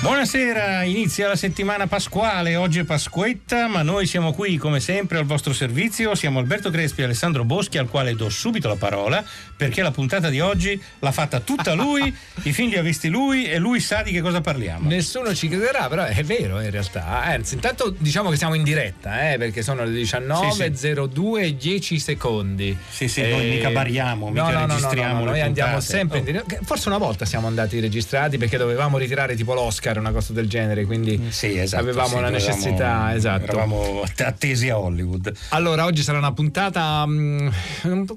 Buonasera, inizia la settimana pasquale, oggi è Pasquetta, ma noi siamo qui come sempre al vostro servizio, siamo Alberto Crespi e Alessandro Boschi al quale do subito la parola perché la puntata di oggi l'ha fatta tutta lui, i film li ha visti lui e lui sa di che cosa parliamo. Nessuno ci crederà, però è vero in realtà. Anzi, intanto diciamo che siamo in diretta, eh, perché sono le 19.02 e 10 secondi. Sì, sì, noi mica bariamo, mica no, no, registriamo no, no, le noi andiamo puntate. sempre in Oh. diretta. Forse una volta siamo andati registrati perché dovevamo ritirare tipo l'Oscar, una cosa del genere, quindi Sì, esatto, avevamo sì, la necessità, esatto. Eravamo attesi a Hollywood. Allora, oggi sarà una puntata, mm,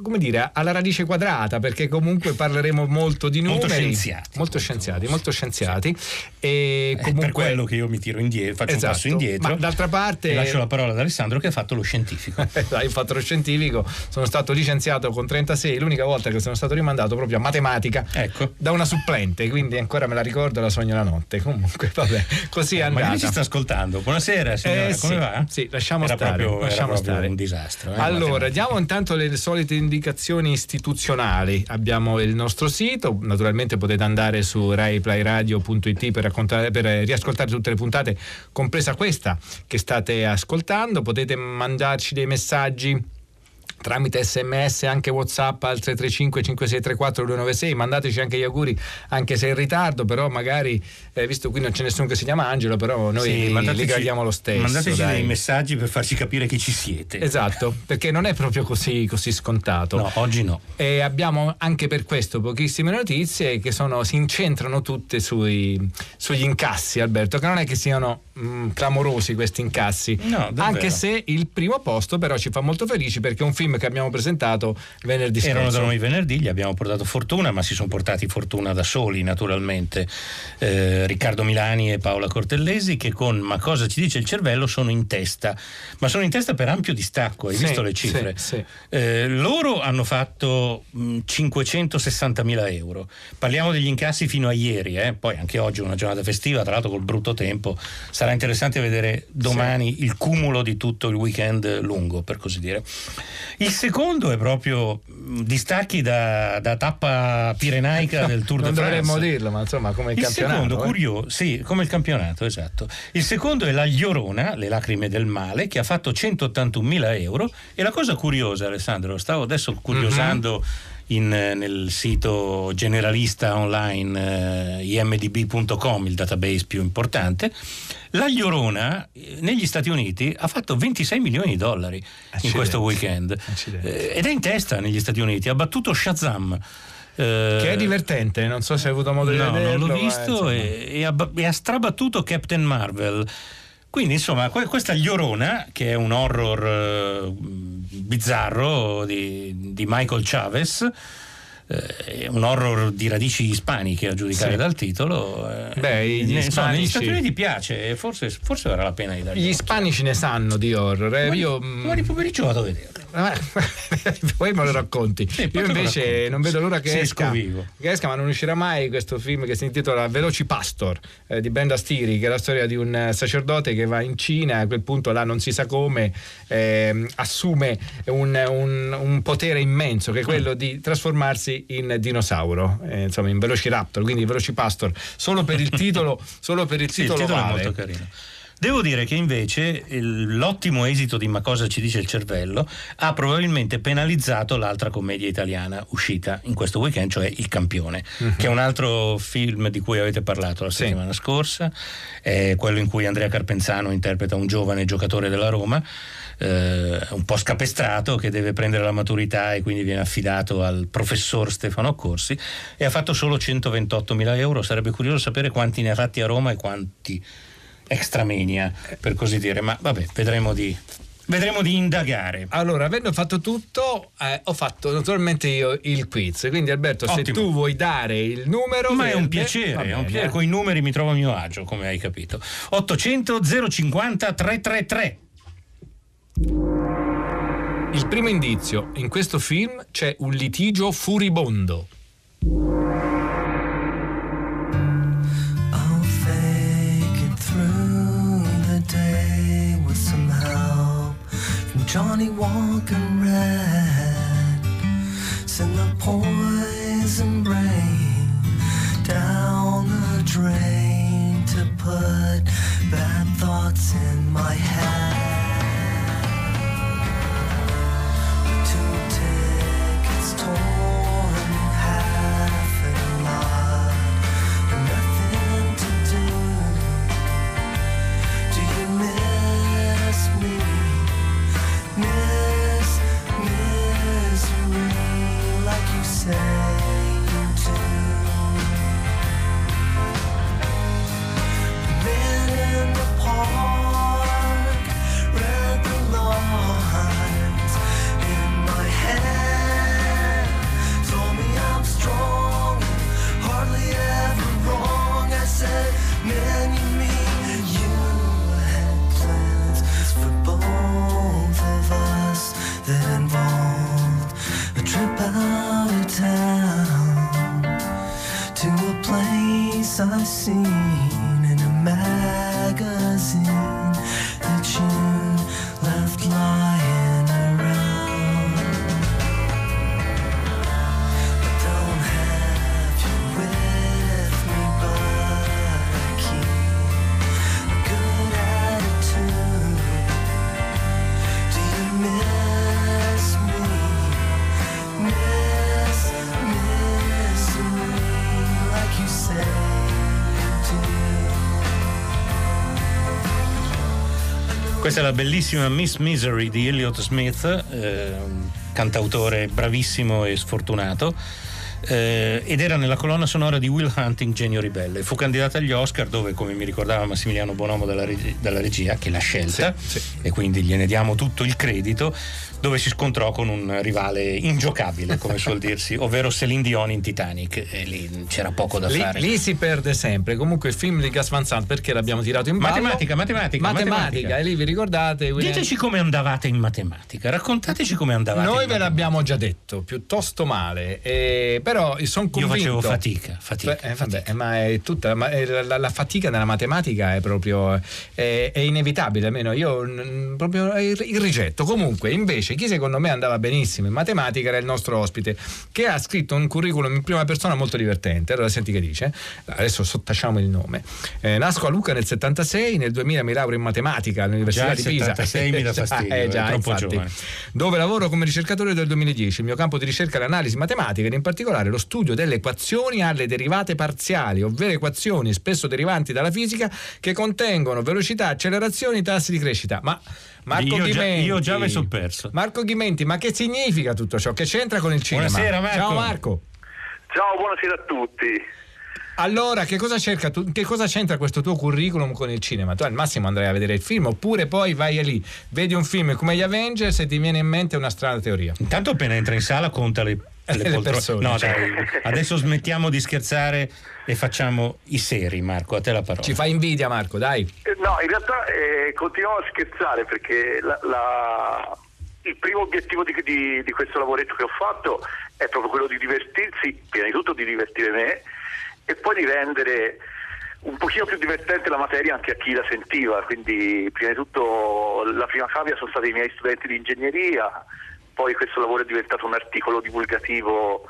come dire, alla radice quadrata, perché comunque parleremo molto di numeri. Molto scienziati. Molto scienziati, molto scienziati. E È comunque... per quello che io mi tiro indietro, faccio Esatto, un passo indietro. ma d'altra parte- lascio la parola ad Alessandro che ha fatto lo scientifico. Dai, ho fatto lo scientifico, sono stato licenziato con 36, l'unica volta che sono stato rimandato proprio a matematica Ecco. da una supplente, quindi ancora me la ricordo la sogno la notte. Comunque, vabbè, così è Magari andata. ci sta ascoltando. Buonasera signora, Eh, come sì, va? Sì, lasciamo era stare. Proprio, lasciamo stare. un disastro. eh, allora, diamo intanto le solite indicazioni istituzionali. Abbiamo il nostro sito, naturalmente potete andare su raiplayradio.it per, per riascoltare tutte le puntate, compresa questa che state ascoltando. Potete mandarci dei messaggi tramite sms anche whatsapp al 335 5634 296 mandateci anche gli auguri anche se in ritardo però magari eh, visto qui non c'è nessuno che si chiama Angelo però noi Sì, li mandateci- gradiamo lo stesso Mandateci dai. dei messaggi per farci capire che ci siete. esatto perché non è proprio così, così scontato No, oggi no. e abbiamo anche per questo pochissime notizie che sono, si incentrano tutte sui, sugli incassi, Alberto, che non è che siano mm, clamorosi questi incassi. No, anche se il primo posto però ci fa molto felici perché è un film che abbiamo presentato venerdì Erano scorso. da noi venerdì, gli abbiamo portato fortuna, ma si sono portati fortuna da soli, naturalmente. Eh, Riccardo Milani e Paola Cortellesi, che con Ma cosa ci dice il cervello sono in testa, ma sono in testa per ampio distacco. Hai Sì, visto le cifre? sì, sì. Eh, loro hanno fatto mh, 560 mila euro. Parliamo degli incassi fino a ieri, eh? poi anche oggi è una giornata festiva, tra l'altro col brutto tempo. Sarà interessante vedere domani il cumulo di tutto il weekend lungo, per così dire. Il secondo è proprio distacchi da, da tappa pirenaica del Tour de non France. dovremmo dirlo, ma insomma come il, Il campionato. secondo, eh. curioso, sì, come il campionato, esatto. Il secondo è la Llorona, Le lacrime del male, che ha fatto 181.000 euro. E la cosa curiosa, Alessandro, stavo adesso curiosando Mhm. In, eh, nel sito generalista online eh, imdb.com, il database più importante. La Llorona eh, negli Stati Uniti ha fatto 26 milioni di dollari in Accidenti. questo weekend Accidenti. Eh, ed è in testa negli Stati Uniti, ha battuto Shazam. eh, Che è divertente, non so se hai avuto modo di No, vederlo. non l'ho visto e, e ha, e ha strabattuto Captain Marvel. Quindi, insomma, que- questa Llorona, che è un horror eh, bizzarro di, di Michael Chavez, eh, un horror di radici ispaniche a giudicare Sì. dal titolo. eh, Beh, gli ne- insomma, negli Stati Uniti piace, forse, forse vale la pena di dargli Gli ispanici ne sanno di horror. eh. Io, Domani- Domani pomeriggio vado a vederlo. Eh, poi me lo racconti. Sì, poi Io invece non vedo l'ora che Sì, esca, che esca, ma non uscirà mai questo film che si intitola Veloci Pastor eh, di Brenda Stiri, che è la storia di un eh, sacerdote che va in Cina, a quel punto là non si sa come, ehm, assume un, un- un potere immenso che è quello di trasformarsi in dinosauro, eh, insomma in Velociraptor, quindi Veloci Pastor, solo per il titolo, solo per il Sì, il titolo, titolo è vale. molto carino. Devo dire che invece l'ottimo esito di Ma cosa ci dice il cervello ha probabilmente penalizzato l'altra commedia italiana uscita in questo weekend, cioè Il Campione, che è un altro film di cui avete parlato la Sì. settimana scorsa, è quello in cui Andrea Carpenzano interpreta un giovane giocatore della Roma. eh, un po' scapestrato che deve prendere la maturità e quindi viene affidato al professor Stefano Corsi e ha fatto solo 128 mila euro sarebbe curioso sapere quanti ne ha fatti a Roma e quanti extramenia per così dire ma vabbè vedremo di, vedremo di indagare Allora, avendo fatto tutto, eh, ho fatto naturalmente io il quiz. Quindi, Alberto, se Ottimo. tu vuoi dare il numero. ma è un verde, piacere, è un piacere. con i numeri mi trovo a mio agio come hai capito 800 050 333 Il primo indizio: in questo film c'è un litigio furibondo. Johnny Walker Red. Send the poison rain down the drain to put bad thoughts in my head. Questa è la bellissima Miss Misery di Elliot Smith, eh, cantautore bravissimo e sfortunato. Eh, ed era nella colonna sonora di Will Hunting Genio Ribelle. Fu candidata agli Oscar dove, come mi ricordava Massimiliano Bonomo dalla, reg- dalla regia, che l'ha scelta, sì, sì. e quindi gliene diamo tutto il credito, dove si scontrò con un rivale ingiocabile, come suol dirsi, ovvero Celine Dion in Titanic. E lì c'era poco da lì, fare. Lì si perde sempre. Comunque il film di Gas Van Sant, perché l'abbiamo tirato in ballo? Matematica, matematica. Matematica, matematica. e lì vi ricordate? William... Diteci come andavate in matematica, raccontateci come andavate. Noi ve l'abbiamo già detto, piuttosto male, eh, però sono convinto... Io facevo fatica, fatica. Eh, fatica. Vabbè, ma è tutta, ma è la, la, fatica nella matematica è proprio è, è inevitabile, almeno io n, proprio il, il rigetto. Comunque, invece, chi secondo me andava benissimo in matematica era il nostro ospite che ha scritto un curriculum in prima persona molto divertente allora senti che dice adesso sottacciamo il nome eh, nasco a Lucca nel 76 nel 2000 mi laureo in matematica all'Università di Pisa 76 mi dà fastidio eh, già, infatti, dove lavoro come ricercatore del 2010 il mio campo di ricerca è l'analisi matematica ed in particolare lo studio delle equazioni alle derivate parziali ovvero equazioni spesso derivanti dalla fisica che contengono velocità accelerazioni tassi di crescita ma Marco io Ghimenti. Già, io già mi sono perso. Marco Ghimenti, ma che significa tutto ciò? Che c'entra con il cinema? Buonasera Marco. Ciao Marco. Ciao, buonasera a tutti. Allora, che cosa, cerca, tu, che cosa c'entra questo tuo curriculum con il cinema? Tu al massimo andrai a vedere il film, oppure poi vai lì, vedi un film come gli Avengers e ti viene in mente una strana teoria. Intanto appena entra in sala conta le, le, le persone. No, dai, adesso smettiamo di scherzare e facciamo i seri, Marco. A te la parola. Ci fa invidia, Marco, dai. Eh, no, in realtà eh, continuiamo a scherzare perché la, la, il primo obiettivo di, di, di questo lavoretto che ho fatto è proprio quello di divertirsi, prima di tutto di divertire me e poi di rendere un pochino più divertente la materia anche a chi la sentiva, quindi prima di tutto la prima cavia sono stati i miei studenti di ingegneria, poi questo lavoro è diventato un articolo divulgativo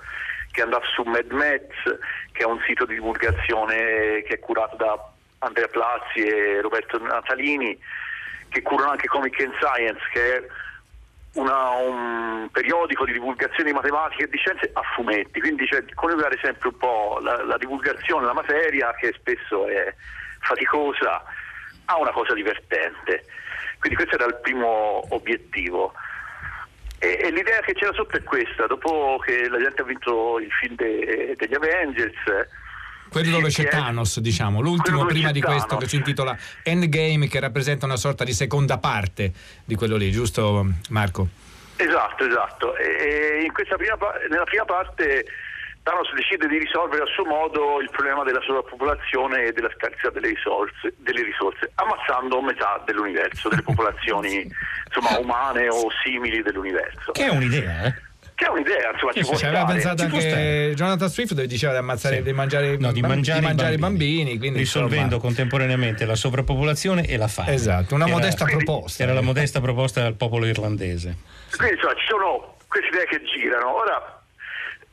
che andava su MedMets, che è un sito di divulgazione che è curato da Andrea Plazzi e Roberto Natalini, che curano anche Comic and Science, che è una, un periodico di divulgazione di matematica e di scienze a fumetti, quindi cioè, coniugare sempre un po' la, la divulgazione, la materia, che spesso è faticosa, a una cosa divertente. Quindi questo era il primo obiettivo. E, e, l'idea che c'era sotto è questa, dopo che la gente ha vinto il film de, degli Avengers, quello dove c'è Thanos, diciamo, l'ultimo prima di questo Thanos. che si intitola Endgame, che rappresenta una sorta di seconda parte di quello lì, giusto Marco? Esatto, esatto. E in questa prima, nella prima parte Thanos decide di risolvere a suo modo il problema della sovrappopolazione e della scarsità delle risorse, delle risorse, ammazzando metà dell'universo, delle popolazioni insomma, umane o simili dell'universo. Che è un'idea, eh? Che è un'idea, insomma, ci Sì, può ci aveva pensato Ci anche Jonathan Swift dove diceva di ammazzare Sì. di mangiare, No, di bam- mangiare, i bambini, quindi, risolvendo insomma, contemporaneamente la sovrappopolazione e la fame. Esatto, una Era- modesta quindi- proposta. Era la modesta proposta al popolo irlandese. Quindi insomma ci sono queste idee che girano. Ora,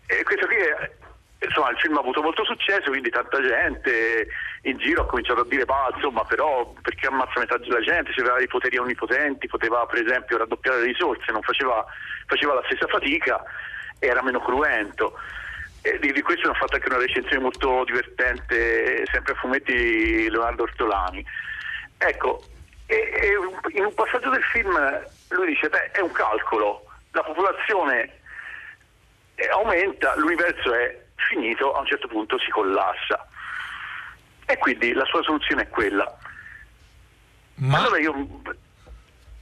eh, questo qui insomma, il film ha avuto molto successo, quindi tanta gente in giro ha cominciato a dire, ma insomma, però perché ammazza metà della gente? Aveva i poteri onnipotenti, poteva per esempio raddoppiare le risorse, non faceva, faceva la stessa fatica, era meno cruento. E di, di questo ne ha fatto anche una recensione molto divertente, sempre a fumetti Leonardo Ortolani. Ecco, e, e in un passaggio del film lui dice, beh, è un calcolo, la popolazione aumenta, l'universo è finito, a un certo punto si collassa. E quindi la sua soluzione è quella. Ma Allora io,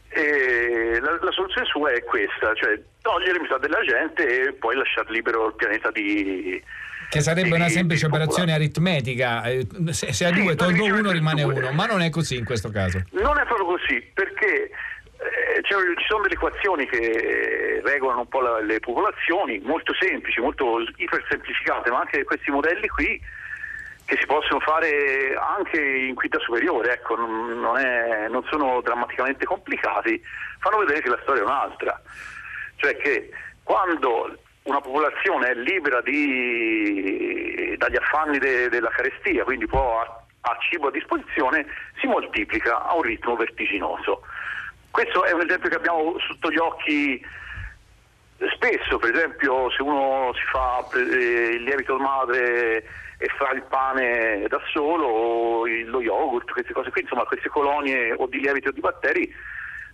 eh, la, la soluzione sua è questa, cioè togliere metà della gente e poi lasciare libero il pianeta di... che sarebbe di- una semplice operazione aritmetica. eh, Se, se a Sì, due tolgo uno rimane due. uno, ma non è così in questo caso. Non è proprio così, perché eh, c'è- ci sono delle equazioni che regolano un po' la- le popolazioni, molto semplici, molto ipersemplificate, ma anche questi modelli qui che si possono fare anche in quinta superiore, ecco, non, non è- non sono drammaticamente complicati, fanno vedere che la storia è un'altra. Cioè che quando una popolazione è libera di- dagli affanni de- della carestia, quindi può ha cibo a disposizione, si moltiplica a un ritmo vertiginoso. Questo è un esempio che abbiamo sotto gli occhi spesso, per esempio se uno si fa eh, il lievito madre e fa il pane da solo o lo yogurt, queste cose qui, insomma queste colonie o di lievito o di batteri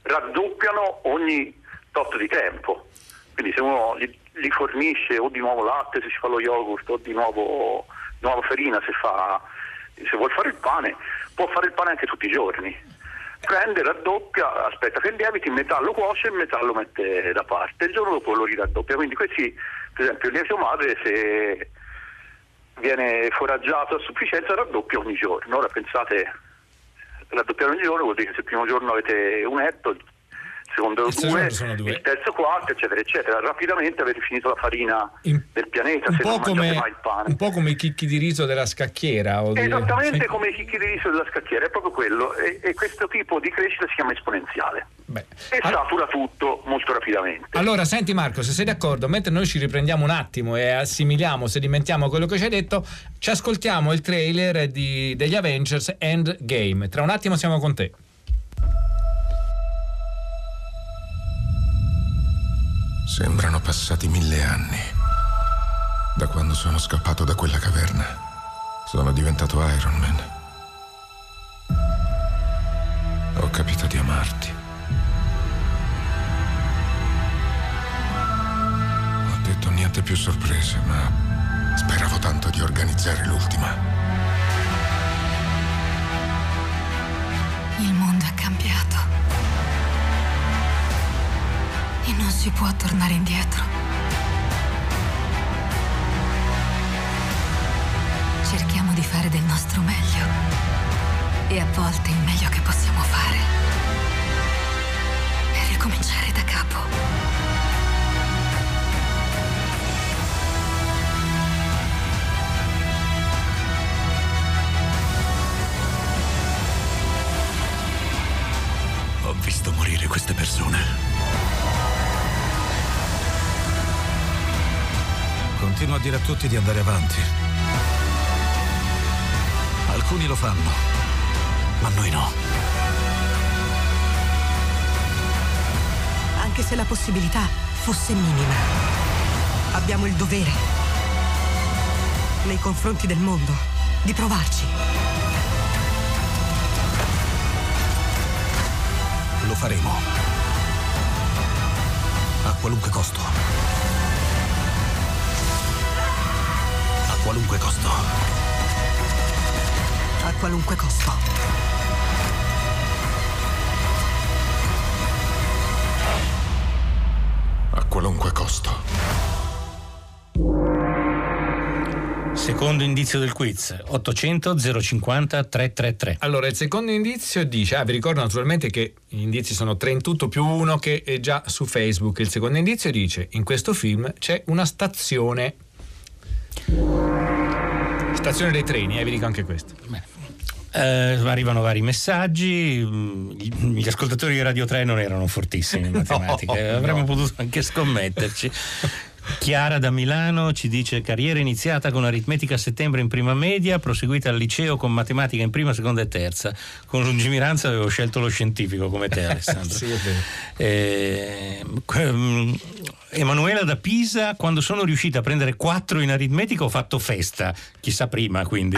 raddoppiano ogni tot di tempo. Quindi se uno gli fornisce o di nuovo latte se si fa lo yogurt o di nuovo, di farina se, fa, se vuol fare il pane, può fare il pane anche tutti i giorni. Prende, raddoppia, aspetta che lieviti, metà lo cuoce e metà lo mette da parte. Il giorno dopo lo riraddoppia. Quindi questi, per esempio, il lievito madre se viene foraggiato a sufficienza raddoppia ogni giorno. Ora pensate, raddoppiare ogni giorno vuol dire che se il primo giorno avete un etto, secondo Il due, sono due. il terzo quarto, eccetera, eccetera. Rapidamente avete finito la farina In- del pianeta un se po' non come, mai il pane. un po' come i chicchi di riso della scacchiera. Esattamente sì. come i chicchi di riso della scacchiera, è proprio quello. E, e questo tipo di crescita si chiama esponenziale. Beh. E Al- satura tutto molto rapidamente. Allora, senti Marco, se sei d'accordo, mentre noi ci riprendiamo un attimo e assimiliamo, sedimentiamo quello che ci hai detto, ci ascoltiamo il trailer di- degli Avengers Endgame. Tra un attimo siamo con te. Sembrano passati mille anni. Da quando sono scappato da quella caverna. Sono diventato Iron Man. Ho capito di amarti. Ho detto niente più sorprese, ma speravo tanto di organizzare l'ultima. Si può tornare indietro. Cerchiamo di fare del nostro meglio. E a volte il meglio che possiamo fare è ricominciare da capo. Ho visto morire queste persone. Continuo a dire a tutti di andare avanti. Alcuni lo fanno, ma noi no. Anche se la possibilità fosse minima, abbiamo il dovere, nei confronti del mondo, di provarci. Lo faremo. A qualunque costo. Qualunque costo. A qualunque costo. A qualunque costo. Secondo indizio del quiz 800 050 333. Allora, il secondo indizio dice, ah, vi ricordo naturalmente che gli indizi sono tre in tutto più uno che è già su Facebook. Il secondo indizio dice, in questo film c'è una stazione. Stazione dei treni, eh, vi dico anche questo. Eh, arrivano vari messaggi, mm, gli, ascoltatori di Radio 3 non erano fortissimi in matematica, eh, avremmo no. potuto anche scommetterci. Chiara da Milano ci dice carriera iniziata con aritmetica a settembre in prima media, proseguita al liceo con matematica in prima, seconda e terza. Con lungimiranza avevo scelto lo scientifico come te Alessandro. Sì. Eh, Emanuela da Pisa, quando sono riuscita a prendere 4 in aritmetica ho fatto festa, chissà prima quindi.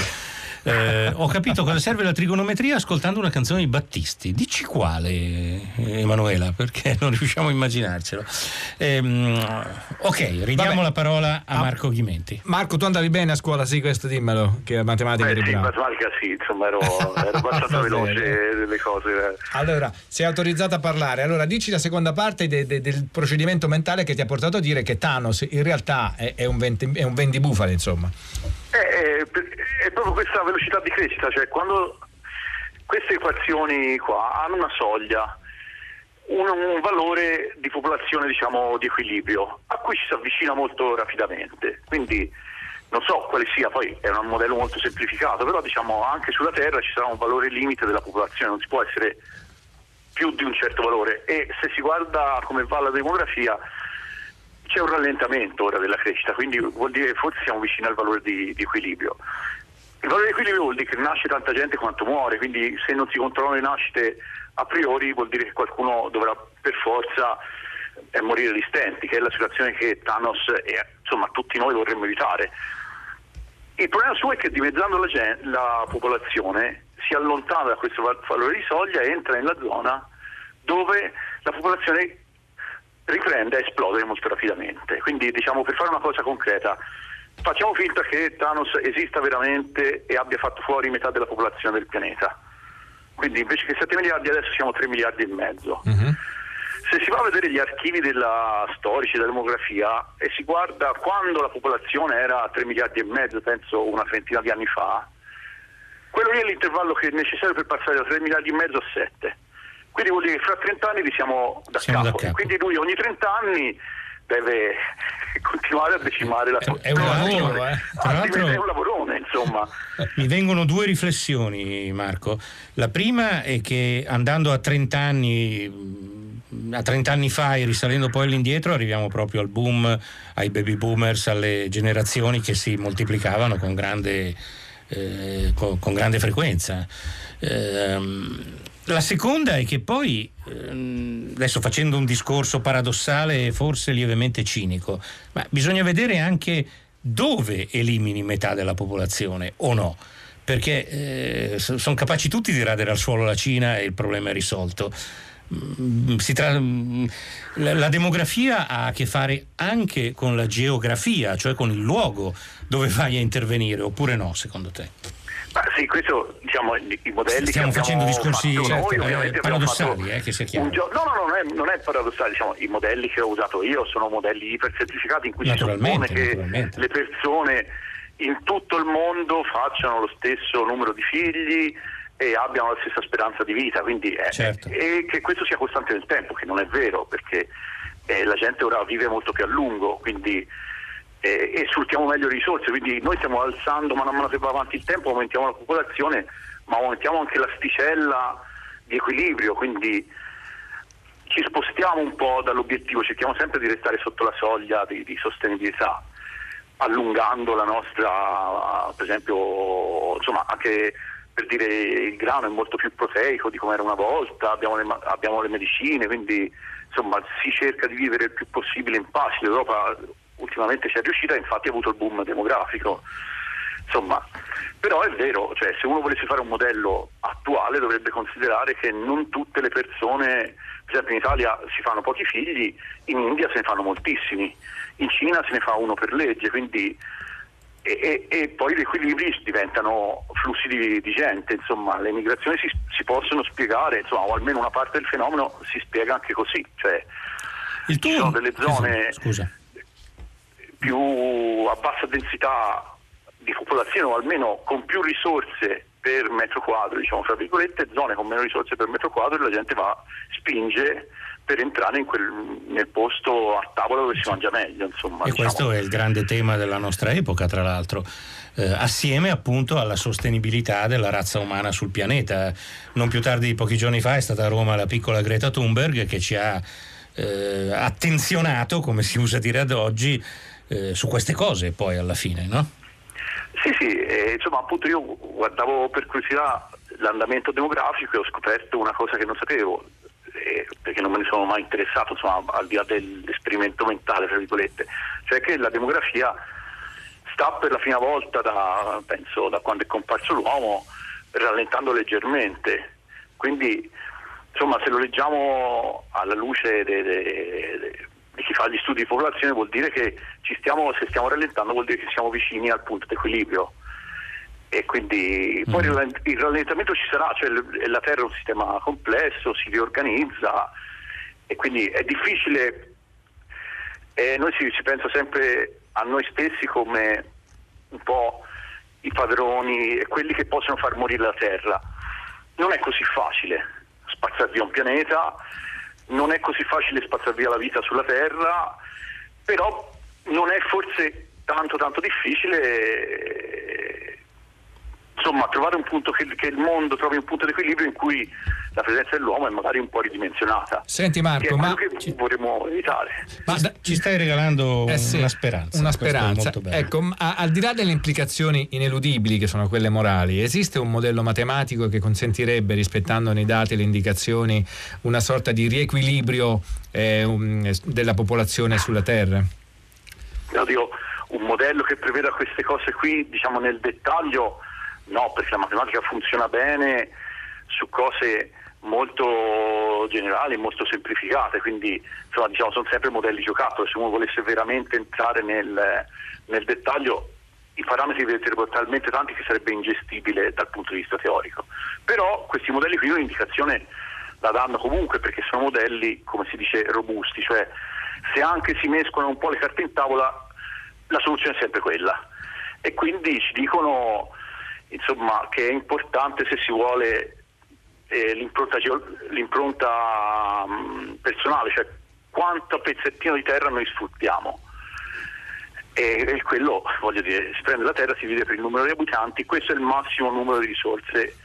Eh, ho capito cosa serve la trigonometria ascoltando una canzone di Battisti. Dici quale, Emanuela, perché non riusciamo a immaginarcelo. Ehm, ok, ridiamo Vabbè. la parola a Ah. Marco Ghimenti. Marco, tu andavi bene a scuola, sì, questo dimmelo, che a matematica Beh, eri sì, bravo. matematica sì, insomma ero, ero abbastanza veloce delle cose. Allora, sei autorizzato a parlare. Allora, dici la seconda parte de- de- del procedimento mentale che ti ha portato a dire che Thanos in realtà è, è un, venti- è un vendibufale, insomma. Eh, eh, per- è proprio questa velocità di crescita, cioè quando queste equazioni qua hanno una soglia, un, un valore di popolazione diciamo di equilibrio a cui ci si avvicina molto rapidamente. Quindi non so quale sia, poi è un modello molto semplificato, però diciamo anche sulla Terra ci sarà un valore limite della popolazione, non si può essere più di un certo valore e se si guarda come va la demografia c'è un rallentamento ora della crescita, quindi vuol dire che forse siamo vicini al valore di, di equilibrio. Il valore di equilibrio vuol dire che nasce tanta gente quanto muore, quindi se non si controllano le nascite a priori vuol dire che qualcuno dovrà per forza eh, morire di stenti, che è la situazione che Thanos e insomma tutti noi vorremmo evitare. Il problema suo è che dimezzando la, gen- la popolazione si allontana da questo val- valore di soglia e entra nella zona dove la popolazione riprende a esplodere molto rapidamente. Quindi diciamo per fare una cosa concreta, facciamo finta che Thanos esista veramente e abbia fatto fuori metà della popolazione del pianeta. Quindi invece che 7 miliardi adesso siamo 3 miliardi e mezzo. Se si va a vedere gli archivi della storici, della demografia e si guarda quando la popolazione era 3 miliardi e mezzo, penso una trentina di anni fa, quello lì è l'intervallo che è necessario per passare da 3 miliardi e mezzo a 7. Quindi vuol dire che fra 30 anni siamo da Siamo da capo. capo. E quindi lui ogni 30 anni deve continuare a decimare la È un lavoro, eh. Tra Ah, l'altro- è un lavorone, insomma. Mi vengono due riflessioni, Marco. La prima è che andando a 30 anni, mh, a 30 anni fa e risalendo poi all'indietro, arriviamo proprio al boom, ai baby boomers, alle generazioni che si moltiplicavano con grande, eh, con, con grande frequenza. Ehm, la seconda è che poi, ehm, adesso facendo un discorso paradossale e forse lievemente cinico, ma bisogna vedere anche dove elimini metà della popolazione o no. Perché sono capaci tutti di radere al suolo la Cina e il problema è risolto. Mm, tra- mm, la demografia ha a che fare anche con la geografia, cioè con il luogo dove vai a intervenire, oppure no, secondo te? Ma sì, questo diciamo i, i modelli Stiamo che facendo discorsi, fatto certo, noi, eh, paradossali, fatto eh, che sia chiaro. gio- no, no, no, non è, non è paradossale, diciamo, i modelli che ho usato io sono modelli ipersemplificati in cui si suppone che le persone in tutto il mondo facciano lo stesso numero di figli e abbiano la stessa speranza di vita, quindi eh, Certo. e che questo sia costante nel tempo, che non è vero, perché eh, la gente ora vive molto più a lungo, quindi eh, e sfruttiamo meglio le risorse, quindi noi stiamo alzando man mano che va avanti il tempo, aumentiamo la popolazione, ma aumentiamo anche l'asticella di equilibrio, quindi ci spostiamo un po' dall'obiettivo, cerchiamo sempre di restare sotto la soglia di, di sostenibilità, allungando la nostra, per esempio, insomma, anche per dire il grano è molto più proteico di come era una volta, abbiamo le, abbiamo le medicine, quindi insomma si cerca di vivere il più possibile in pace. L'Europa ultimamente ci è riuscita, infatti ha avuto il boom demografico. Insomma, però è vero, cioè, se uno volesse fare un modello attuale dovrebbe considerare che non tutte le persone, per esempio in Italia si fanno pochi figli, in India se ne fanno moltissimi, in Cina se ne fa uno per legge, quindi e, e- e poi gli equilibri diventano flussi di, di gente, insomma, le migrazioni si, si possono spiegare, insomma, o almeno una parte del fenomeno si spiega anche così, cioè Il tuo... ci sono delle zone Scusa. Più a bassa densità di popolazione o almeno con più risorse per metro quadro, diciamo fra virgolette, zone con meno risorse per metro quadro e la gente va, spinge per entrare in quel, nel posto a tavola dove si mangia meglio. Insomma, E diciamo. questo è il grande tema della nostra epoca, tra l'altro, eh, assieme appunto alla sostenibilità della razza umana sul pianeta. Non più tardi di pochi giorni fa è stata a Roma la piccola Greta Thunberg che ci ha eh, attenzionato, come si usa dire ad oggi, eh, su queste cose poi alla fine, no? Sì, sì, eh, insomma appunto io guardavo per curiosità l'andamento demografico e ho scoperto una cosa che non sapevo, eh, perché non me ne sono mai interessato, insomma, al di là dell'esperimento mentale, tra virgolette, cioè che la demografia sta per la prima volta da, penso, da quando è comparso l'uomo rallentando leggermente. Quindi insomma se lo leggiamo alla luce de- de- de- chi fa gli studi di popolazione vuol dire che ci stiamo, se stiamo rallentando vuol dire che siamo vicini al punto di equilibrio. E quindi poi il rallent- il rallentamento ci sarà, cioè la Terra è un sistema complesso, si riorganizza e quindi è difficile e noi si, si pensa sempre a noi stessi come un po' i padroni e quelli che possono far morire la Terra. Non è così facile spazzare via un pianeta, non è così facile spazzare via la vita sulla Terra, però non è forse tanto tanto difficile insomma trovare un punto che, che il mondo trovi un punto di equilibrio in cui la presenza dell'uomo è magari un po' ridimensionata. Senti che è Marco, quello ma, che vorremmo evitare. ma da- Ci stai regalando Eh sì, una speranza. Una speranza. molto bello. Ecco, ma a- al di là delle implicazioni ineludibili che sono quelle morali, esiste un modello matematico che consentirebbe, rispettandone i dati e le indicazioni, una sorta di riequilibrio eh, um, della popolazione sulla Terra? Oddio, un modello che preveda queste cose qui, diciamo nel dettaglio, no, perché la matematica funziona bene su cose molto generali, molto semplificate, quindi insomma, diciamo, sono sempre modelli giocattolo, se uno volesse veramente entrare nel, nel dettaglio i parametri diventerebbero talmente tanti che sarebbe ingestibile dal punto di vista teorico. Però questi modelli qui un'indicazione la danno comunque perché sono modelli, come si dice, robusti, cioè se anche si mescolano un po' le carte in tavola la soluzione è sempre quella. E quindi ci dicono insomma, che è importante se si vuole eh, l'impronta, l'impronta, mh, personale, cioè quanto pezzettino di terra noi sfruttiamo. E, e quello, voglio dire, si prende la terra, si divide per il numero di abitanti, questo è il massimo numero di risorse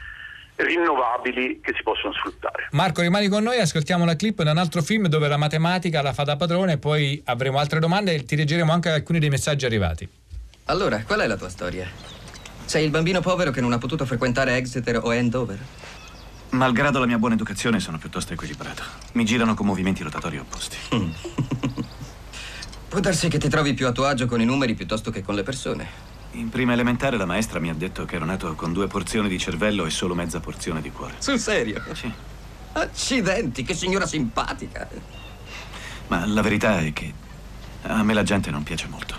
rinnovabili che si possono sfruttare. Marco, rimani con noi, ascoltiamo la clip da un altro film dove la matematica la fa da padrone, poi avremo altre domande e ti leggeremo anche alcuni dei messaggi arrivati. Allora, qual è la tua storia? Sei il bambino povero che non ha potuto frequentare Exeter o Andover? Malgrado la mia buona educazione, sono piuttosto equilibrato. Mi girano con movimenti rotatori opposti. Può darsi che ti trovi più a tuo agio con i numeri piuttosto che con le persone. In prima elementare la maestra mi ha detto che ero nato con due porzioni di cervello e solo mezza porzione di cuore. Sul serio? Sì. Accidenti, che signora simpatica. Ma la verità è che a me la gente non piace molto.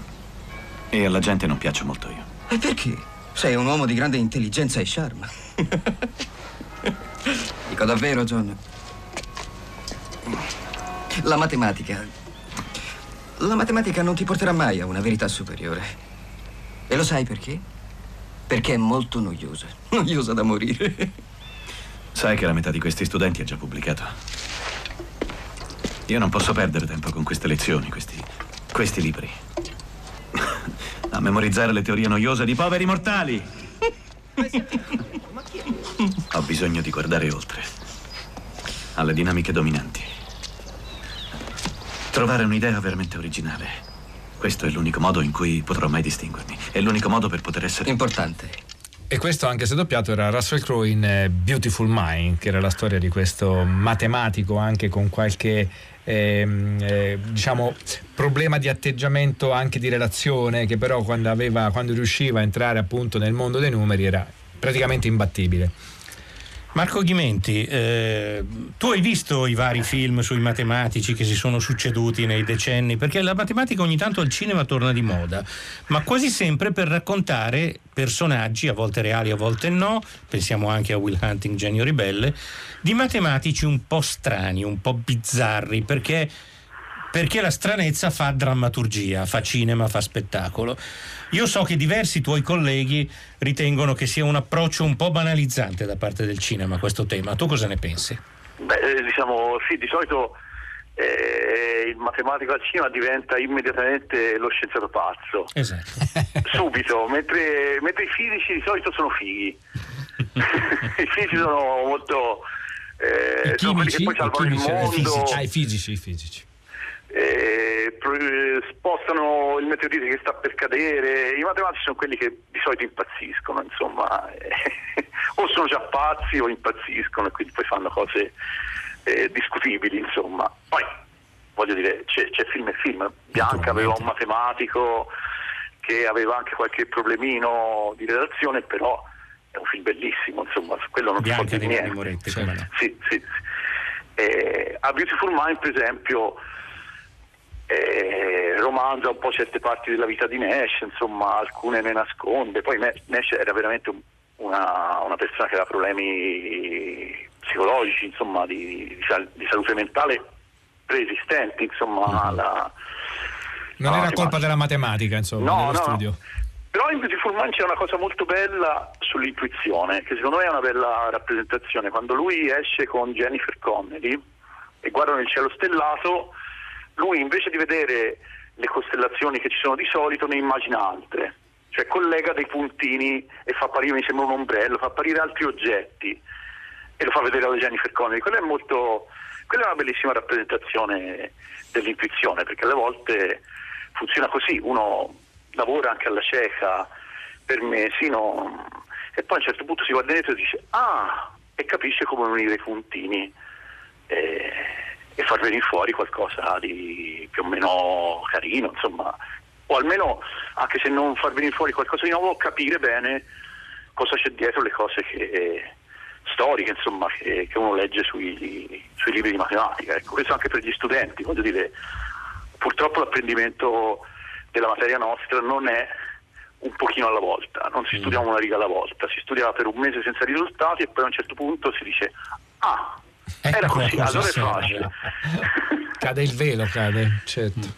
E alla gente non piaccio molto io. E perché? Sei un uomo di grande intelligenza e charme. Dico davvero, John. La matematica. La matematica non ti porterà mai a una verità superiore. E lo sai perché? Perché è molto noiosa. Noiosa da morire. Sai che la metà di questi studenti ha già pubblicato. Io non posso perdere tempo con queste lezioni, questi, questi libri. A memorizzare le teorie noiose di poveri mortali. Ho bisogno di guardare oltre. Alle dinamiche dominanti. Trovare un'idea veramente originale. Questo è l'unico modo in cui potrò mai distinguermi. È l'unico modo per poter essere... Importante. E questo, anche se doppiato, era Russell Crowe in eh, Beautiful Mind, che era la storia di questo matematico anche con qualche eh, diciamo problema di atteggiamento anche di relazione, che però quando, aveva, quando riusciva a entrare appunto nel mondo dei numeri era praticamente imbattibile. Marco Ghimenti, eh, tu hai visto i vari film sui matematici che si sono succeduti nei decenni? Perché la matematica ogni tanto al cinema torna di moda, ma quasi sempre per raccontare personaggi, a volte reali, a volte no, pensiamo anche a Will Hunting, Genio Ribelle, di matematici un po' strani, un po' bizzarri, perché perché la stranezza fa drammaturgia, fa cinema, fa spettacolo. Io so che diversi tuoi colleghi ritengono che sia un approccio un po' banalizzante da parte del cinema questo tema. Tu cosa ne pensi? Beh, eh, diciamo, sì, di solito eh, il matematico al cinema diventa immediatamente lo scienziato pazzo. Esatto. Subito, mentre, mentre i fisici di solito sono fighi. I fisici sono molto... eh, I sono quelli che chimici, poi i salvano il chimici, eh, mondo. fisici. Ah, i fisici, i fisici. Eh, spostano il meteorite che sta per cadere. I matematici sono quelli che di solito impazziscono, insomma, eh, o sono già pazzi o impazziscono e quindi poi fanno cose eh, discutibili, insomma. Poi voglio dire, c'è, c'è film e film. Bianca aveva un matematico che aveva anche qualche problemino di redazione, però è un film bellissimo, insomma, su quello non Bianca si può di dire niente. Moretti, no? Sì, sì, sì. Eh, a Beautiful Mind, per esempio, eh, romanza un po' certe parti della vita di Nash, insomma, alcune ne nasconde. Poi Nash era veramente un- una, una persona che aveva problemi psicologici, insomma, di, di di salute mentale preesistenti, insomma, alla- Non No, era colpa della matematica, insomma, No, dello no, studio. no. Però in Beautiful Mind c'è una cosa molto bella sull'intuizione, che secondo me è una bella rappresentazione. Quando lui esce con Jennifer Connelly e guardano il cielo stellato, lui invece di vedere le costellazioni che ci sono di solito ne immagina altre. Cioè collega dei puntini e fa apparire, mi sembra un ombrello, fa apparire altri oggetti e lo fa vedere alla Jennifer Connelly. Quella è molto, quella è una bellissima rappresentazione dell'intuizione, perché alle volte funziona così, uno lavora anche alla cieca per mesi no? e poi a un certo punto si guarda dentro e dice ah e capisce come unire i puntini e, e far venire fuori qualcosa di più o meno carino, insomma, o almeno anche se non far venire fuori qualcosa di nuovo, capire bene cosa c'è dietro le cose che storiche insomma che, che uno legge sui, sui libri di matematica. Ecco, questo anche per gli studenti voglio dire purtroppo l'apprendimento della materia nostra non è un pochino alla volta non si studia una riga alla volta si studia per un mese senza risultati e poi a un certo punto si dice ah era Ecco così cosa allora è facile Cade il velo, cade, certo.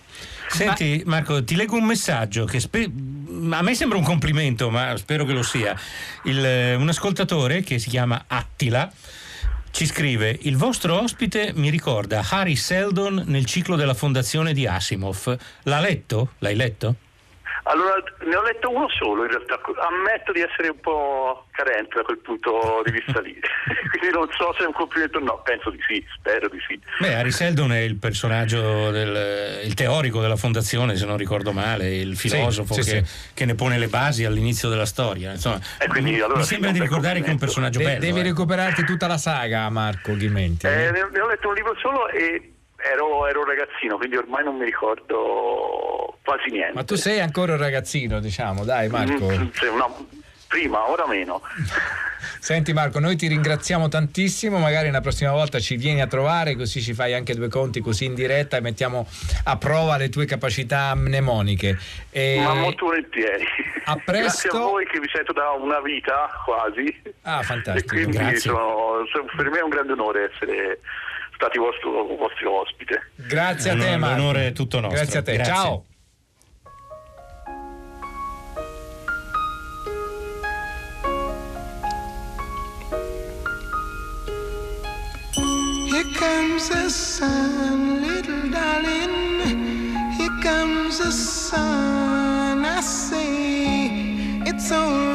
Senti Marco, ti leggo un messaggio che spe- a me sembra un complimento, ma spero che lo sia. Il, un ascoltatore che si chiama Attila ci scrive: Il vostro ospite mi ricorda Harry Seldon nel ciclo della fondazione di Asimov. L'ha letto? L'hai letto? Allora, ne ho letto uno solo in realtà, ammetto di essere un po' carente da quel punto di vista lì, quindi non so se è un complimento o no, penso di sì, spero di sì. Beh, Harry Seldon è il personaggio, del, il teorico della fondazione, se non ricordo male, il filosofo sì, che, sì. che ne pone le basi all'inizio della storia. Insomma, E quindi, mi- allora, mi sì, sembra di ricordare che è un personaggio De- bello. devi eh. recuperarti tutta la saga, Marco Ghimenti. Eh, ne, ne ho letto un libro solo e ero, ero un ragazzino, quindi ormai non mi ricordo quasi niente. Ma tu sei ancora un ragazzino, diciamo, dai Marco. Mm, no, prima, ora meno. Senti Marco, noi ti ringraziamo tantissimo, magari una prossima volta ci vieni a trovare così ci fai anche due conti così in diretta e mettiamo a prova le tue capacità mnemoniche. E- Ma molto volentieri. A presto. Grazie a voi che vi sento da una vita quasi. Ah, fantastico, E quindi sono- per me è un grande onore essere stati vostro, vostro ospite. Grazie a te Marco. l'onore è tutto nostro. Grazie a te, Grazie. ciao. Here comes the sun, little darling. Here comes the sun. I say it's alright.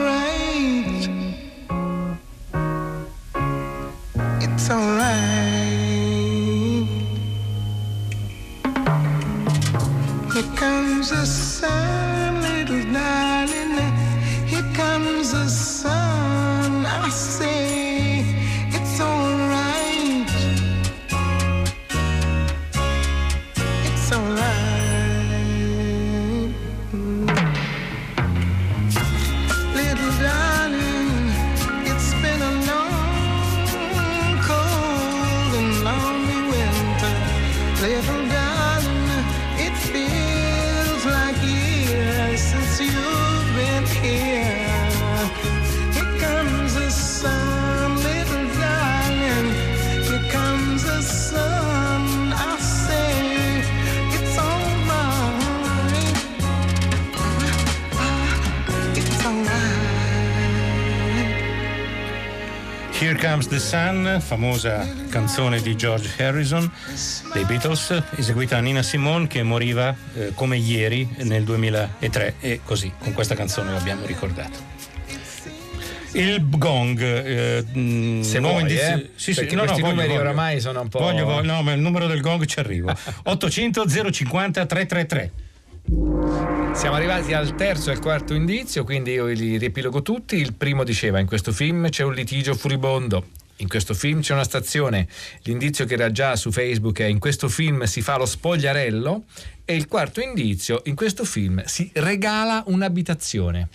Famosa canzone di George Harrison dei Beatles, eseguita da Nina Simone che moriva eh, come ieri nel 2003 e così con questa canzone l'abbiamo ricordato. Il gong, eh, mh, Se nuovo eh? sì, sì, no, no, voglio, numeri voglio. oramai sono un po'- Voglio, voglio- no, ma il numero del gong ci arrivo. 800 050 333. Siamo arrivati al terzo e al quarto indizio, quindi io li riepilogo tutti. Il primo diceva: in questo film c'è un litigio furibondo. In questo film c'è una stazione. L'indizio che era già su Facebook è in questo film si fa lo spogliarello. E il quarto indizio, in questo film si regala un'abitazione.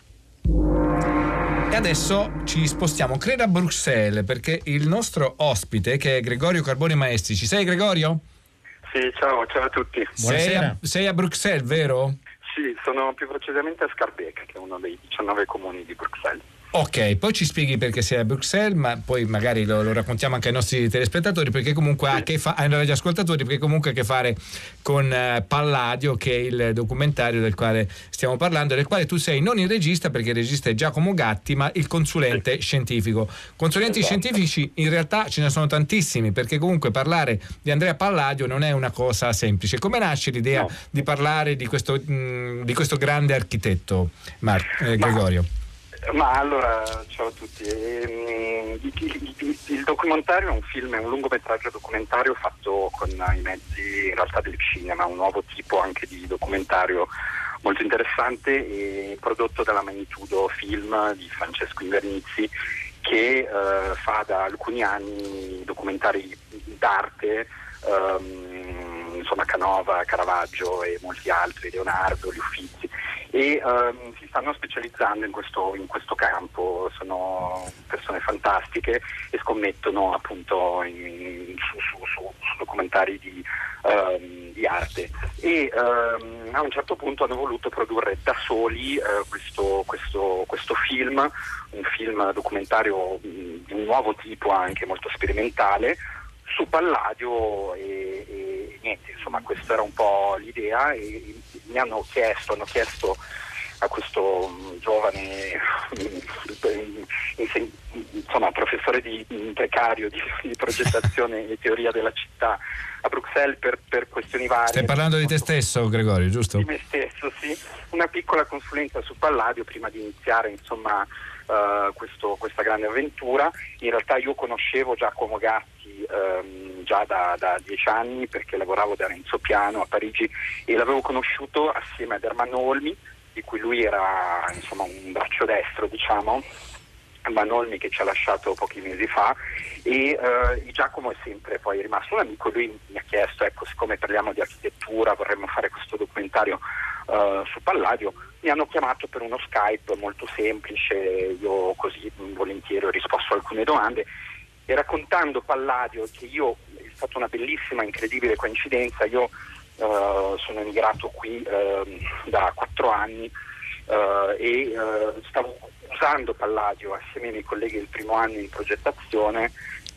E adesso ci spostiamo, credo a Bruxelles, perché il nostro ospite, che è Gregorio Carboni Maestri, ci sei Gregorio? Sì, ciao, ciao a tutti. Sei a, sei a Bruxelles, vero? Sì, sono più precisamente a Scarbeck, che è uno dei 19 comuni di Bruxelles. Ok, poi ci spieghi perché sei a Bruxelles, ma poi magari lo, lo raccontiamo anche ai nostri telespettatori, perché comunque ha a che fa- ai ascoltatori, perché comunque ha a che fare con eh, Palladio, che è il documentario del quale stiamo parlando, del quale tu sei non il regista, perché il regista è Giacomo Gatti, ma il consulente scientifico. Consulenti Esatto. scientifici in realtà ce ne sono tantissimi, perché comunque parlare di Andrea Palladio non è una cosa semplice. Come nasce l'idea di parlare di questo, mh, di questo grande architetto, Mar- eh, Gregorio? Ma allora, ciao a tutti. Ehm, il- il documentario è un film, è un lungometraggio documentario fatto con i mezzi in realtà del cinema, un nuovo tipo anche di documentario molto interessante e prodotto dalla Magnitudo Film di Francesco Invernizzi che eh, fa da alcuni anni documentari d'arte ehm, insomma Canova, Caravaggio e molti altri, Leonardo, gli Uffizi e ehm, si stanno specializzando in questo, in questo campo, sono persone fantastiche e scommettono appunto in- su, su- su- su documentari di, ehm, di arte. E ehm, a un certo punto hanno voluto produrre da soli eh, questo, questo- questo film, un film documentario mh, di un nuovo tipo anche molto sperimentale su Palladio e, e niente, insomma questa era un po' l'idea e mi hanno chiesto, hanno chiesto a questo mh, giovane inse- insomma, professore di mh, precario di, di progettazione e teoria della città a Bruxelles per, per questioni varie. Stai parlando di te stesso, Gregorio, giusto? Di me stesso, sì. Una piccola consulenza su Palladio prima di iniziare insomma, eh, questo- questa grande avventura. In realtà io conoscevo Giacomo Gatti ehm, già da, da dieci anni perché lavoravo da Renzo Piano a Parigi e l'avevo conosciuto assieme ad Ermanno Olmi, di cui lui era insomma, un braccio destro, diciamo. Manolmi che ci ha lasciato pochi mesi fa e eh, Giacomo è sempre poi rimasto un amico, lui mi ha chiesto, ecco, siccome parliamo di architettura, vorremmo fare su Palladio, mi hanno chiamato per uno Skype molto semplice, io così volentieri ho risposto a alcune domande e raccontando Palladio che io, è stata una bellissima, incredibile coincidenza, io eh, sono emigrato qui ehm, da quattro anni eh, e eh, stavo usando Palladio assieme ai miei colleghi del primo anno in progettazione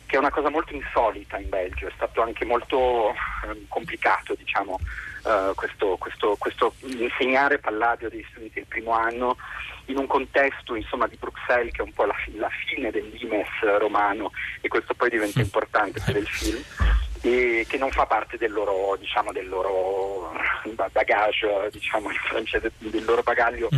che è una cosa molto insolita in Belgio, è stato anche molto ehm, complicato diciamo, eh, questo, questo- questo insegnare Palladio degli studenti del primo anno in un contesto insomma, di Bruxelles che è un po' la, la fine dell'Imes romano e questo poi diventa importante per il film e che non fa parte del loro, diciamo, del loro ba- bagage, diciamo in francese, del loro bagaglio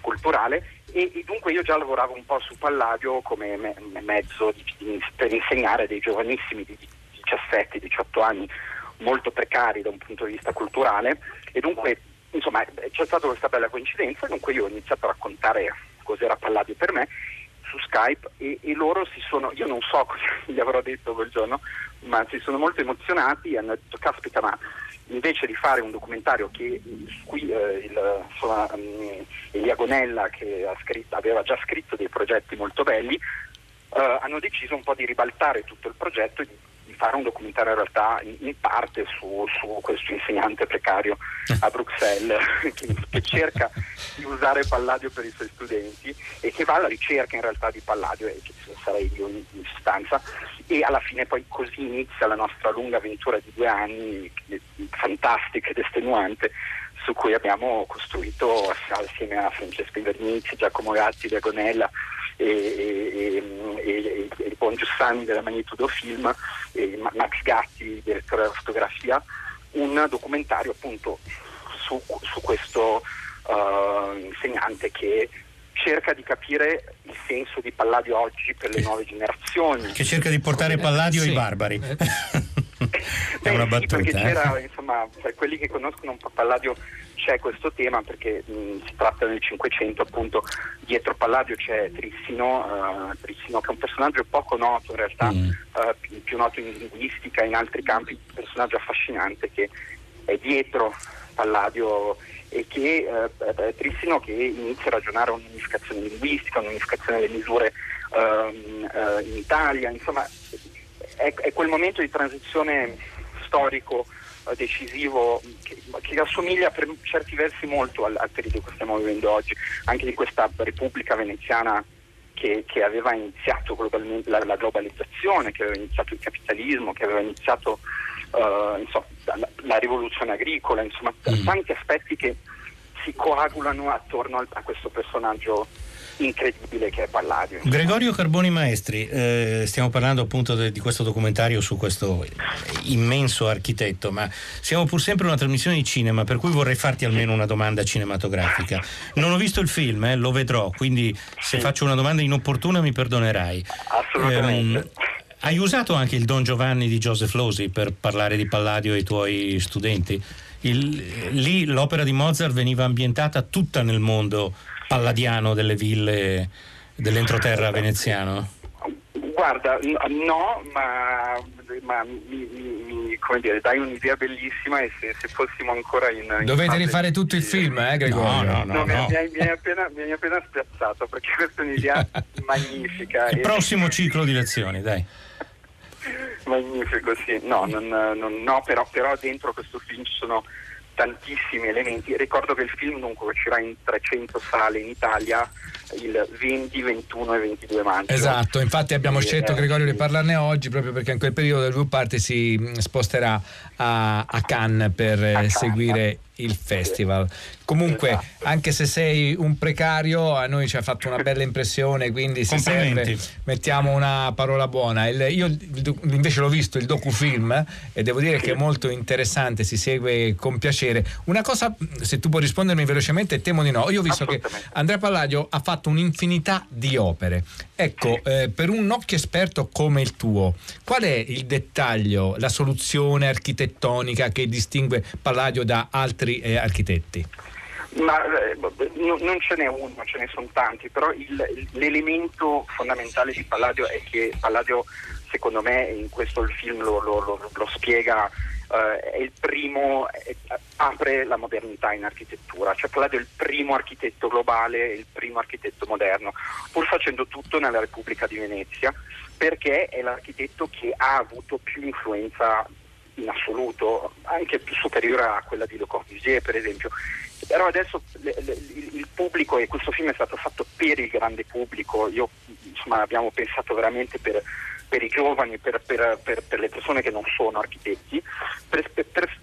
culturale. E, e dunque io già lavoravo un po' su Palladio come me- me- mezzo di- di- per insegnare dei giovanissimi di 17-18 anni molto precari da un punto di vista culturale. E dunque insomma c'è stata questa bella coincidenza. Dunque io ho iniziato a raccontare cos'era Palladio per me su Skype e, e loro si sono, io non so cosa gli avrò detto quel giorno, ma si sono molto emozionati e hanno detto caspita ma invece di fare un documentario che cui eh, il, insomma, mm, Elia Gonella che scritto- aveva già scritto dei progetti molto belli, eh, hanno deciso un po' di ribaltare tutto il progetto e di fare un documentario in realtà in, in parte su, su questo insegnante precario a Bruxelles che, che cerca di usare Palladio per i suoi studenti e che va alla ricerca in realtà di Palladio e che sarei io in, in sostanza. E alla fine poi così inizia la nostra lunga avventura di due anni eh, fantastica ed estenuante su cui abbiamo costruito ass- assieme a Francesco Invernizzi, Giacomo Gatti, Diagonella e, e, e, e il buon Giussani della Magnitudo Film e Ma- Max Gatti, direttore della fotografia, un documentario appunto su, su questo eh, insegnante che cerca di capire il senso di Palladio oggi per le nuove generazioni. Che cerca di portare Palladio ai sì. barbari. È Beh, una sì, battuta. perché eh. c'era, insomma, per quelli che conoscono un po' Palladio c'è questo tema perché mh, si tratta del Cinquecento, appunto, dietro Palladio c'è Trissino, eh, Trissino che è un personaggio poco noto in realtà, Mm. eh, più- più noto in linguistica, in altri campi, un personaggio affascinante che è dietro Palladio e che eh, eh, Trissino che inizia a ragionare un'unificazione linguistica, un'unificazione delle misure ehm, eh, in Italia, insomma è, è quel momento di transizione storico decisivo che, che assomiglia per certi versi molto al, al periodo che stiamo vivendo oggi, anche di questa Repubblica veneziana che, che aveva iniziato globalmente la, la globalizzazione, che aveva iniziato il capitalismo, che aveva iniziato eh, insomma, la, la rivoluzione agricola, insomma t- tanti aspetti che si coagulano attorno al- a questo personaggio incredibile che è Palladio. Gregorio Carboni Maestri, eh, stiamo parlando appunto de- di questo documentario su questo immenso architetto, ma siamo pur sempre una trasmissione di cinema, per cui vorrei farti almeno una domanda cinematografica. Non ho visto il film, eh, lo vedrò, quindi se faccio una domanda inopportuna mi perdonerai. Assolutamente. Ehm, hai usato anche il Don Giovanni di Joseph Losey per parlare di Palladio ai tuoi studenti? Il- lì l'opera di Mozart veniva ambientata tutta nel mondo palladiano delle ville dell'entroterra veneziano? Guarda, no, ma, ma mi, mi- come dire, dai un'idea bellissima e se, se fossimo ancora in... in Dovete rifare tutto il film, eh, Gregorio? No, mi, mi hai, mi hai appena, mi hai appena spiazzato perché questa è un'idea magnifica. Il e- prossimo ciclo di lezioni, dai. Magnifico, sì. No, non- non- no, però, però dentro questo film ci sono tantissimi elementi. Ricordo che il film dunque uscirà in 300 sale in Italia il 20, 21 e 22 maggio. Esatto, infatti abbiamo Sì, scelto eh, Gregorio di parlarne oggi proprio perché in quel periodo del Blue Party si mh, sposterà a, a Cannes per eh, seguire il festival. Comunque, anche se sei un precario, a noi ci ha fatto una bella impressione, quindi se Complimenti. serve mettiamo una parola buona. Il- io invece l'ho visto il docufilm e devo dire che è molto interessante, si segue con piacere. Una cosa, se tu puoi rispondermi velocemente, temo di no. Io ho visto che Andrea Palladio ha fatto un'infinità di opere. Ecco, eh, per un occhio esperto come il tuo, qual è il dettaglio, la soluzione architettonica che distingue Palladio da altri eh, architetti? Ma eh, no- non ce n'è uno, ce ne sono tanti, però il- l'elemento fondamentale di Palladio è che Palladio, secondo me, in questo il film lo, lo- lo- lo spiega, eh, è il primo, eh, apre la modernità in architettura, cioè Palladio è il primo architetto globale, il primo architetto moderno, pur facendo tutto nella Repubblica di Venezia, perché è l'architetto che ha avuto più influenza in assoluto, anche più superiore a quella di Le Corbusier per esempio. Però adesso le- le- il, pubblico, e questo film è stato fatto per il grande pubblico, io insomma abbiamo pensato veramente per, per i giovani, per, per- per- le persone che non sono architetti, per,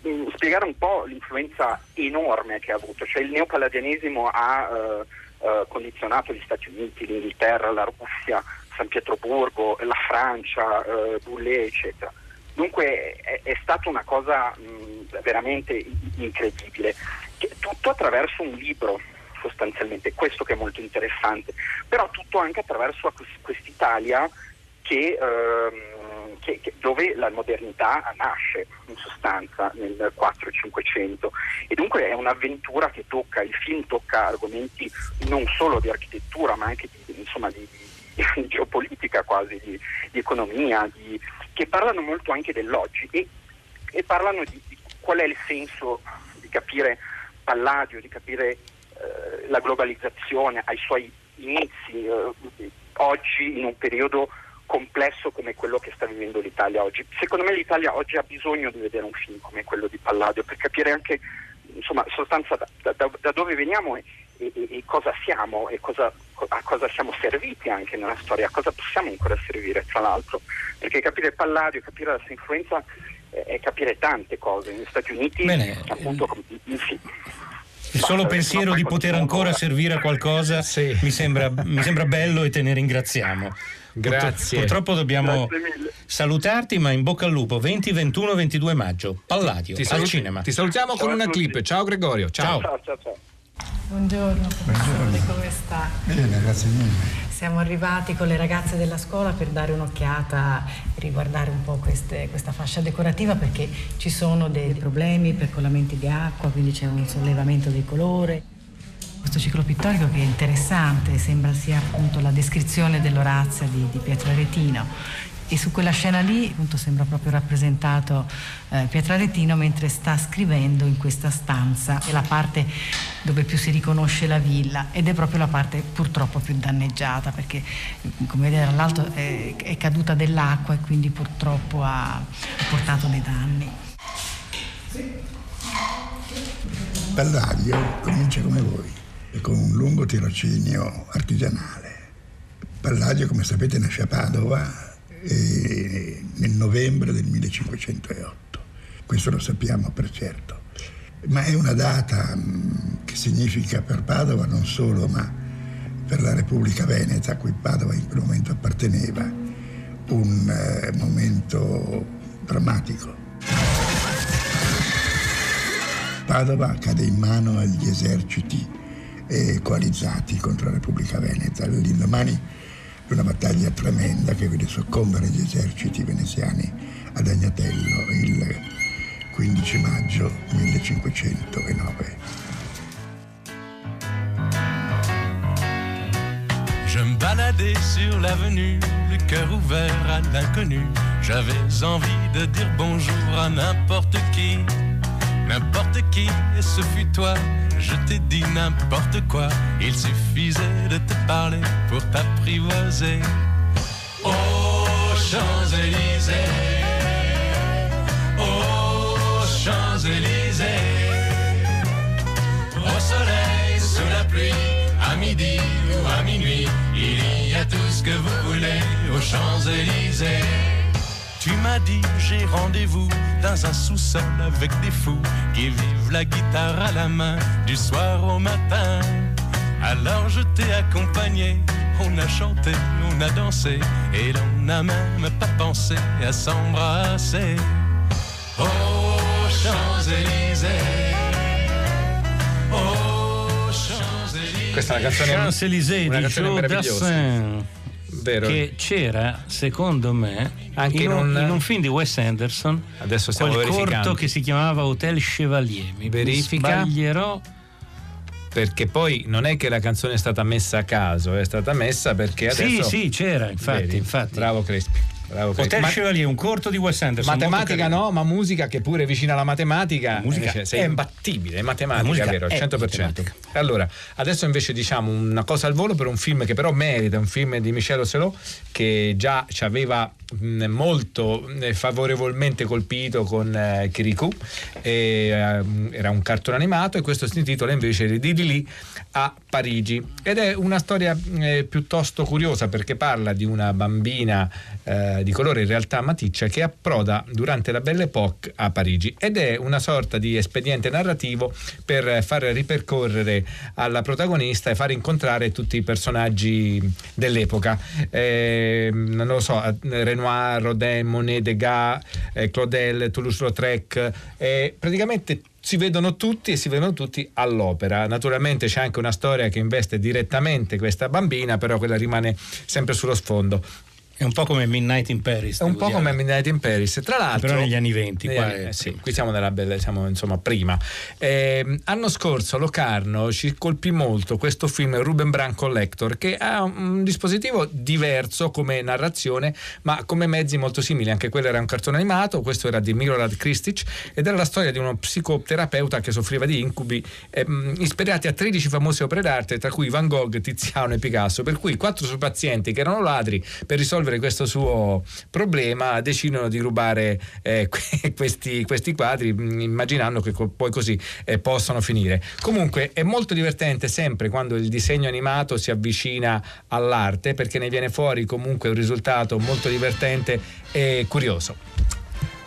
mm, spiegare un po' l'influenza enorme che ha avuto. Cioè il neopalladianesimo ha eh, eh, condizionato gli Stati Uniti, l'Inghilterra, la Russia, San Pietroburgo, la Francia, eh, Boulez, eccetera. Dunque è, è stata una cosa mh, veramente incredibile, che- tutto attraverso un libro sostanzialmente, questo che è molto interessante, però tutto anche attraverso quest- quest'Italia che, ehm, che- che- dove la modernità nasce in sostanza nel 4-500 e dunque è un'avventura che tocca, il film tocca argomenti non solo di architettura ma anche di, insomma, di- di- di geopolitica quasi, di, di economia, di- che parlano molto anche dell'oggi e, e parlano di, di qual è il senso di capire Palladio, di capire eh, la globalizzazione ai suoi inizi, eh, oggi in un periodo complesso come quello che sta vivendo l'Italia oggi. Secondo me l'Italia oggi ha bisogno di vedere un film come quello di Palladio per capire anche insomma, sostanza da, da- da dove veniamo e, e- e cosa siamo e cosa- a cosa siamo serviti anche nella storia, a cosa possiamo ancora servire tra l'altro, perché capire Palladio, capire la sua influenza eh, è capire tante cose. Negli Stati Uniti Bene. appunto com- sì. Il solo pensiero di poter ancora servire a qualcosa mi, sembra, mi sembra bello e te ne ringraziamo. Grazie. Purtro- purtroppo dobbiamo salutarti, ma in bocca al lupo 20, 21, 22 maggio. Palladio, Ti, al saluti- cinema. ti salutiamo con una clip. Ciao Gregorio. Ciao. Ciao, ciao, ciao. Buongiorno professore, come sta? Bene, grazie mille. Siamo arrivati con le ragazze della scuola per dare un'occhiata e riguardare un po' queste- questa fascia decorativa perché ci sono dei problemi, percolamenti di acqua, quindi c'è un sollevamento del colore. Questo ciclo pittorico che è interessante, sembra sia appunto la descrizione dell'Orazia di, di Pietro Aretino. E su quella scena lì appunto sembra proprio rappresentato eh, Pietro Aretino mentre sta scrivendo in questa stanza, è la parte dove più si riconosce la villa ed è proprio la parte purtroppo più danneggiata perché mm, come vedete dall'alto è, è caduta dell'acqua e quindi purtroppo ha portato dei danni. Palladio comincia come voi, con un lungo tirocinio artigianale. Palladio, come sapete, nasce a Padova eh, nel novembre del 1508. Questo lo sappiamo per certo. Ma è una data mh, che significa per Padova non solo, ma per la Repubblica Veneta, a cui Padova in quel momento apparteneva, un eh, momento drammatico. Padova cade in mano agli eserciti eh, coalizzati contro la Repubblica Veneta. L'indomani di una battaglia tremenda che vede soccombere gli eserciti veneziani ad Agnatello il 15 maggio 1509. Je me baladais sur l'avenue, le cœur ouvert à l'inconnu. J'avais envie de dire bonjour à n'importe qui, n'importe qui, et ce fut toi. Je t'ai dit n'importe quoi, il suffisait de te parler pour t'apprivoiser. Aux Champs-Élysées, aux Champs-Élysées, au soleil, sous la pluie, à midi ou à minuit, il y a tout ce que vous voulez aux Champs-Élysées. Tu m'as dit j'ai rendez-vous dans un sous-sol avec des fous qui vivent la guitare à la main du soir au matin. Alors je t'ai accompagné, on a chanté, on a dansé et l'on n'a même pas pensé à s'embrasser. Aux Champs-Élysées, aux Champs-Élysées. Questa è una canzone, Champs-Élysées di Joe. Dassin. Vero. Che c'era, secondo me, Anche in, un, in un- film di Wes Anderson, Adesso stiamo quel corto che si chiamava Hotel Chevalier. Mi Verifica. sbaglierò. Perché poi non è che la canzone è stata messa a caso, è stata messa perché Sì, adesso. sì, c'era, infatti, Vedi? infatti. Bravo Crespi. Bravo. Hotel Chevalier, un corto di Wes Anderson. Matematica no, ma musica che pure è vicina alla matematica, musica invece sei è- imbattibile, è matematica, vero, al è 100%. matematica. Allora, adesso invece diciamo una cosa al volo per un film che però merita, un film di Michel Ocelot che già ci aveva mh, molto eh, favorevolmente colpito con eh, Kirikou, e, ehm, era un cartone animato e questo si intitola invece di Lì a Parigi ed è una storia eh, piuttosto curiosa perché parla di una bambina eh, di colore in realtà maticcia che approda durante la Belle Époque a Parigi ed è una sorta di espediente narrativo per far ripercorrere alla protagonista e far incontrare tutti i personaggi dell'epoca. Eh, non lo so, Renoir, Rodin, Monet, Degas, eh, Claudel, Toulouse-Lautrec, eh, praticamente si vedono tutti e si vedono tutti all'opera. Naturalmente c'è anche una storia che investe direttamente questa bambina, però quella rimane sempre sullo sfondo. È un po' come Midnight in Paris. È un po' dire. come Midnight in Paris. Tra l'altro, Però negli anni 20, negli anni- è eh sì, qui siamo nella bella, siamo insomma prima. Eh, anno scorso Locarno ci colpì molto questo film Ruben Brand Collector che ha un dispositivo diverso come narrazione, ma come mezzi molto simili. Anche quello era un cartone animato, questo era di Milorad Kristic ed era la storia di uno psicoterapeuta che soffriva di incubi ehm, ispirati a 13 famose opere d'arte, tra cui Van Gogh, Tiziano e Picasso. Per cui quattro suoi pazienti che erano ladri per risolvere questo suo problema decidono di rubare eh, que- questi, questi quadri mh, immaginando che poi così eh, possano finire. Comunque è molto divertente sempre quando il disegno animato si avvicina all'arte perché ne viene fuori comunque un risultato molto divertente e curioso.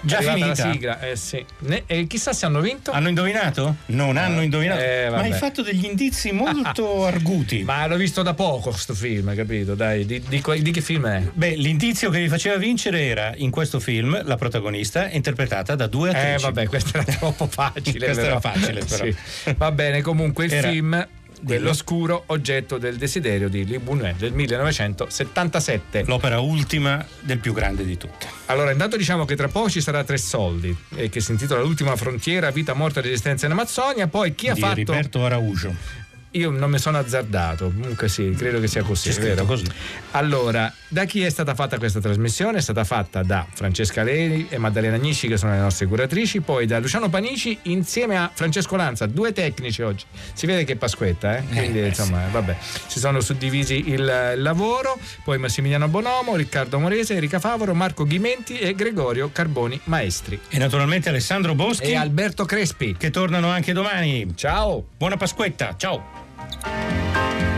Già finita? la sigla, eh sì. Ne- e chissà se hanno vinto. Hanno indovinato? Non hanno indovinato. Eh, ma hai fatto degli indizi molto arguti. Ma l'ho visto da poco sto film, capito? Dai, di, di di che film è? Beh, l'indizio che vi faceva vincere era in questo film la protagonista interpretata da due attrici. Eh vabbè, questo era troppo facile. Questo era facile, però. Sì. Va bene, comunque il Era- film Dell'oscuro oggetto del desiderio di Lee Buñuel del 1977. L'opera ultima del più grande di tutte. Allora, intanto diciamo che tra poco ci sarà Tre Soldi, eh, che si intitola L'ultima frontiera, vita, morte e resistenza in Amazzonia. Poi chi ha di fatto. Riberto Araujo. Io non mi sono azzardato, comunque sì, credo che sia così. C'è vero? così. Allora, da chi è stata fatta questa trasmissione? È stata fatta da Francesca Leri e Maddalena Agnisci, che sono le nostre curatrici, poi da Luciano Panici insieme a Francesco Lanza, due tecnici oggi. Si vede che è Pasquetta, eh? Quindi Eh, insomma, vabbè, si sono suddivisi il, il lavoro, poi Massimiliano Bonomo, Riccardo Morese, Erika Favoro, Marco Ghimenti e Gregorio Carboni Maestri. E naturalmente Alessandro Boschi. E Alberto Crespi. Che tornano anche domani. Ciao. Buona Pasquetta. Ciao. Ciao.